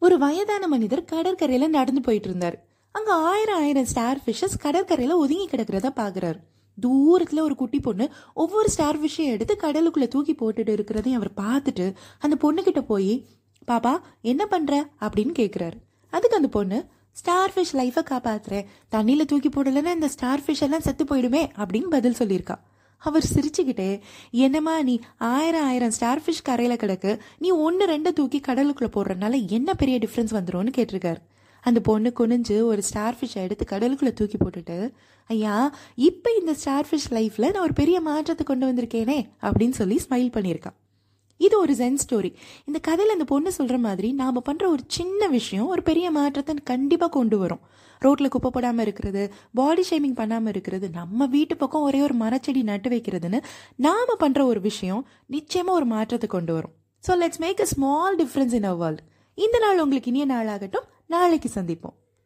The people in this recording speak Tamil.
ஒரு வயதான மனிதர் கடற்கரையில நடந்து போயிட்டு இருந்தார் அங்க ஆயிரம் ஆயிரம் ஸ்டார் ஃபிஷஸ் கடற்கரையில ஒதுங்கி கிடக்கிறத பாக்குறாரு. தூரத்துல ஒரு குட்டி பொண்ணு ஒவ்வொரு ஸ்டார் ஃபிஷ்ஷையும் எடுத்து கடலுக்குள்ள தூக்கி போட்டுட்டு இருக்கிறதையும் அவர் பார்த்துட்டு அந்த பொண்ணுகிட்ட போய் பாப்பா என்ன பண்ற? அப்படின்னு கேக்குறாரு. அதுக்கு அந்த பொண்ணு ஸ்டார் ஃபிஷ் லைஃபை காப்பாத்துறேன். தண்ணியில தூக்கி போடலைன்னா இந்த ஸ்டார் ஃபிஷ் எல்லாம் செத்து போயிடுமே அப்படின்னு பதில் சொல்லியிருக்கா. அவர் சிரிச்சுக்கிட்டே என்னம்மா நீ ஆயிரம் ஆயிரம் ஸ்டார் ஃபிஷ் கரையில் கிடக்கு. நீ ஒன்று ரெண்டை தூக்கி கடலுக்குள்ளே போடுறதுனால என்ன பெரிய டிஃப்ரென்ஸ் வந்துடும்னு கேட்டிருக்காரு. அந்த பொண்ணு குனிஞ்சு ஒரு ஸ்டார் ஃபிஷ்ஷை எடுத்து கடலுக்குள்ளே தூக்கி போட்டுட்டு ஐயா இப்போ இந்த ஸ்டார் ஃபிஷ் லைஃப்பில் நான் ஒரு பெரிய மாற்றத்தை கொண்டு வந்திருக்கேனே அப்படின்னு சொல்லி ஸ்மைல் பண்ணியிருக்கான் இது ஒரு ஜென் ஸ்டோரி இந்த கதையில் இந்த பொண்ணு சொல்கிற மாதிரி நாம் பண்ணுற ஒரு சின்ன விஷயம் ஒரு பெரிய மாற்றத்தை கண்டிப்பாக கொண்டு வரும். ரோட்டில் குப்பை போடாமல் இருக்கிறது பாடி ஷேமிங் பண்ணாமல் இருக்கிறது நம்ம வீட்டு பக்கம் ஒரே ஒரு மரச்செடி நட்டு வைக்கிறதுன்னு நாம் பண்ணுற ஒரு விஷயம் நிச்சயமாக ஒரு மாற்றத்தை கொண்டு வரும். So let's make a small difference in a world இந்த நாள் உங்களுக்கு இனிய நாளாகட்டும். நாளைக்கு சந்திப்போம்.